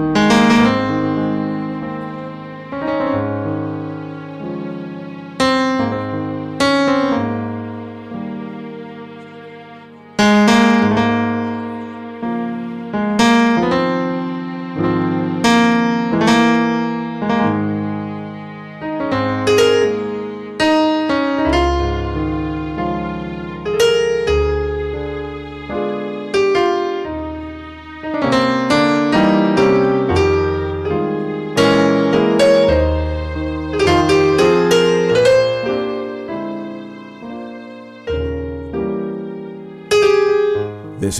This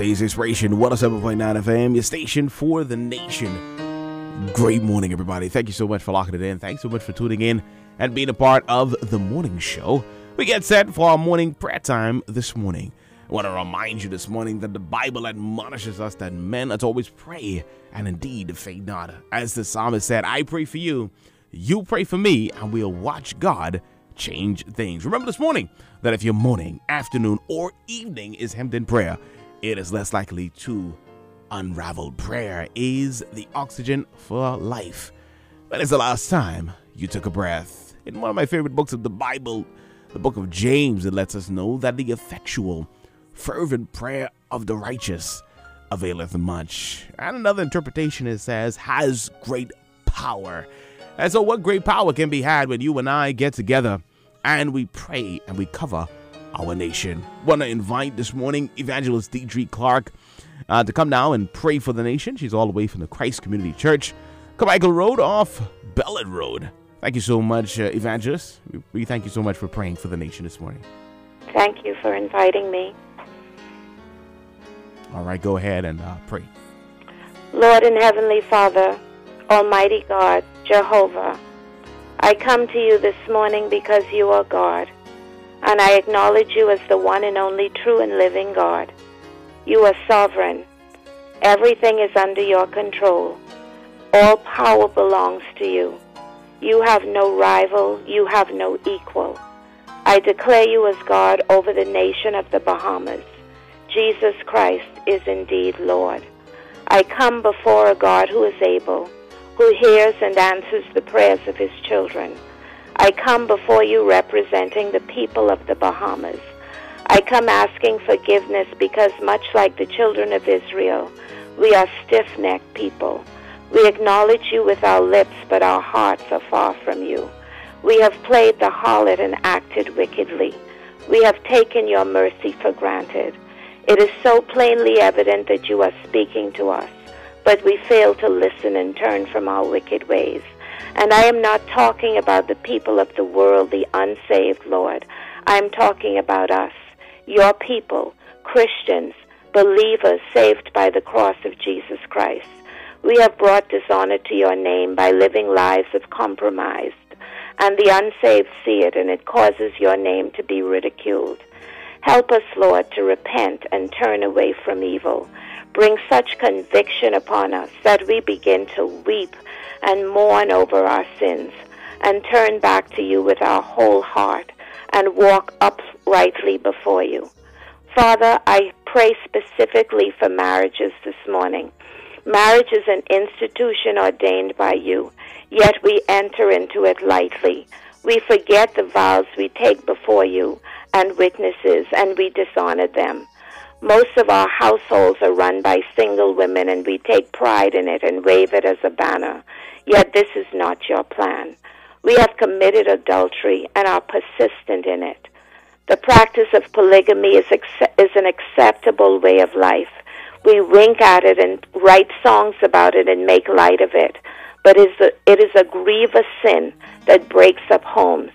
is Inspiration 107.9 FM, your station for the nation. Great morning, everybody. Thank you so much for locking it in. Thanks so much for tuning in and being a part of the morning show. We get set for our morning prayer time this morning. I want to remind you this morning that the Bible admonishes us that men are to always pray and indeed faint not. As the psalmist said, I pray for you, you pray for me, and we'll watch God change things. Remember this morning that if your morning, afternoon, or evening is hemmed in prayer, it is less likely to unravel. Prayer is the oxygen for life. When is the last time you took a breath? In one of my favorite books of the Bible, the book of James, it lets us know that the effectual, fervent prayer of the righteous availeth much. And another interpretation it says has great power. And so, what great power can be had when you and I get together and we pray and we cover our nation. Want to invite this morning Evangelist Deidre Clarke uh, to come now and pray for the nation. She's all the way from the Christ Community Church, Carmichael Road off Bellot Road. Thank you so much, uh, Evangelist. We, thank you so much for praying for the nation this morning. Thank you for inviting me. All right, go ahead and uh, pray. Lord and Heavenly Father, Almighty God, Jehovah, I come to you this morning because you are God, and I acknowledge you as the one and only true and living God. You are sovereign. Everything is under your control. All power belongs to you. You have no rival. You have no equal. I declare you as God over the nation of the Bahamas. Jesus Christ is indeed Lord. I come before a God who is able, who hears and answers the prayers of his children. I come before you representing the people of the Bahamas. I come asking forgiveness because, much like the children of Israel, we are stiff necked people. We acknowledge you with our lips, but our hearts are far from you. We have played the harlot and acted wickedly. We have taken your mercy for granted. It is so plainly evident that you are speaking to us, but we fail to listen and turn from our wicked ways. And I am not talking about the people of the world, the unsaved, Lord. I am talking about us, your people, Christians, believers saved by the cross of Jesus Christ. We have brought dishonor to your name by living lives of compromise, and the unsaved see it, and it causes your name to be ridiculed. Help us, Lord, to repent and turn away from evil. Bring such conviction upon us that we begin to weep and mourn over our sins and turn back to you with our whole heart and walk uprightly before you. Father, I pray specifically for marriages this morning. Marriage is an institution ordained by you, yet we enter into it lightly. We forget the vows we take before you and witnesses, and we dishonor them. Most of our households are run by single women, and we take pride in it and wave it as a banner. Yet this is not your plan. We have committed adultery and are persistent in it. The practice of polygamy is, is an acceptable way of life. We wink at it and write songs about it and make light of it. But it is a, it is a grievous sin that breaks up homes.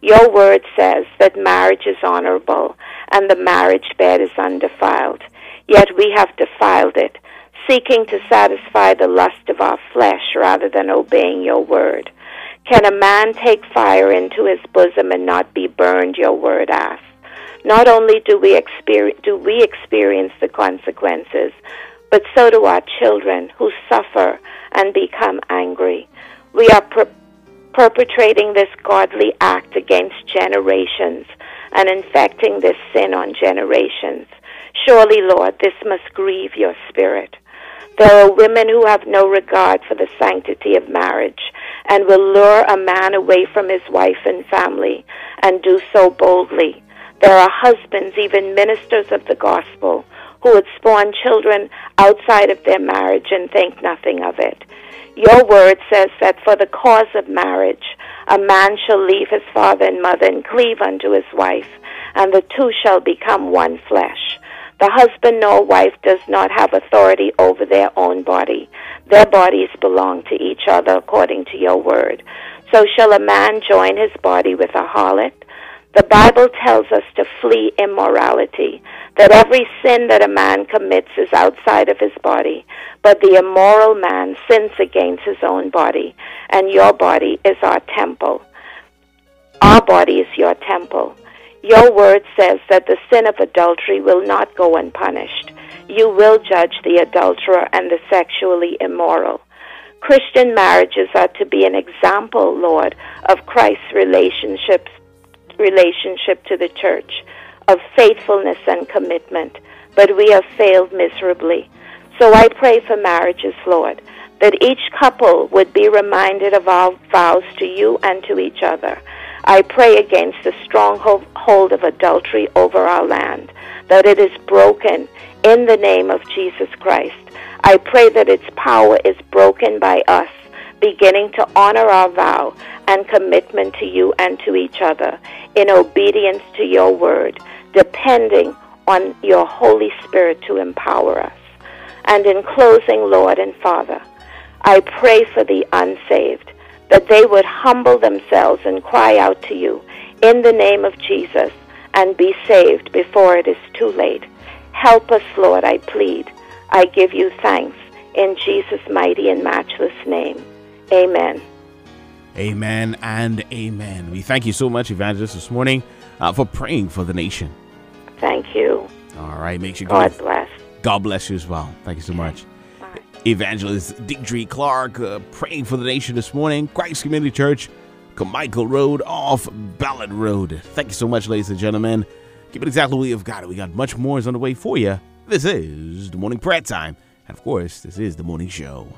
Your word says that marriage is honorable and the marriage bed is undefiled. Yet we have defiled it, seeking to satisfy the lust of our flesh rather than obeying your word. Can a man take fire into his bosom and not be burned? Your word asks. Not only do we experience, do we experience the consequences, but so do our children who suffer and become angry. We are per- perpetrating this godly act against generations and infecting this sin on generations. Surely, Lord, this must grieve your spirit. There are women who have no regard for the sanctity of marriage and will lure a man away from his wife and family and do so boldly. There are husbands, even ministers of the gospel, who would spawn children outside of their marriage and think nothing of it. Your word says that for the cause of marriage, a man shall leave his father and mother and cleave unto his wife, and the two shall become one flesh. The husband nor wife does not have authority over their own body. Their bodies belong to each other according to your word. So shall a man join his body with a harlot? The Bible tells us to flee immorality, that every sin that a man commits is outside of his body, but the immoral man sins against his own body, and your body is our temple. Our body is your temple. Your word says that the sin of adultery will not go unpunished. You will judge the adulterer and the sexually immoral. Christian marriages are to be an example, Lord, of Christ's relationships relationship to the church, of faithfulness and commitment, but we have failed miserably. So I pray for marriages, Lord, that each couple would be reminded of our vows to you and to each other. I pray against the stronghold of adultery over our land, that it is broken in the name of Jesus Christ. I pray that its power is broken by us, beginning to honor our vow and commitment to you and to each other in obedience to your word, depending on your Holy Spirit to empower us. And in closing, Lord and Father, I pray for the unsaved that they would humble themselves and cry out to you in the name of Jesus and be saved before it is too late. Help us, Lord, I plead. I give you thanks in Jesus' mighty and matchless name. Amen. Amen and amen. We thank you so much, Evangelist, this morning uh, for praying for the nation. Thank you. All right, make sure God bless. God bless you as well. Thank you so much. Bye. Evangelist Deidre Clarke uh, praying for the nation this morning. Christ Community Church, Carmichael Road off Bellot Road. Thank you so much, ladies and gentlemen. Keep it exactly where you've got it. We got much more is on the way for you. This is the morning prayer time. And of course, this is the morning show.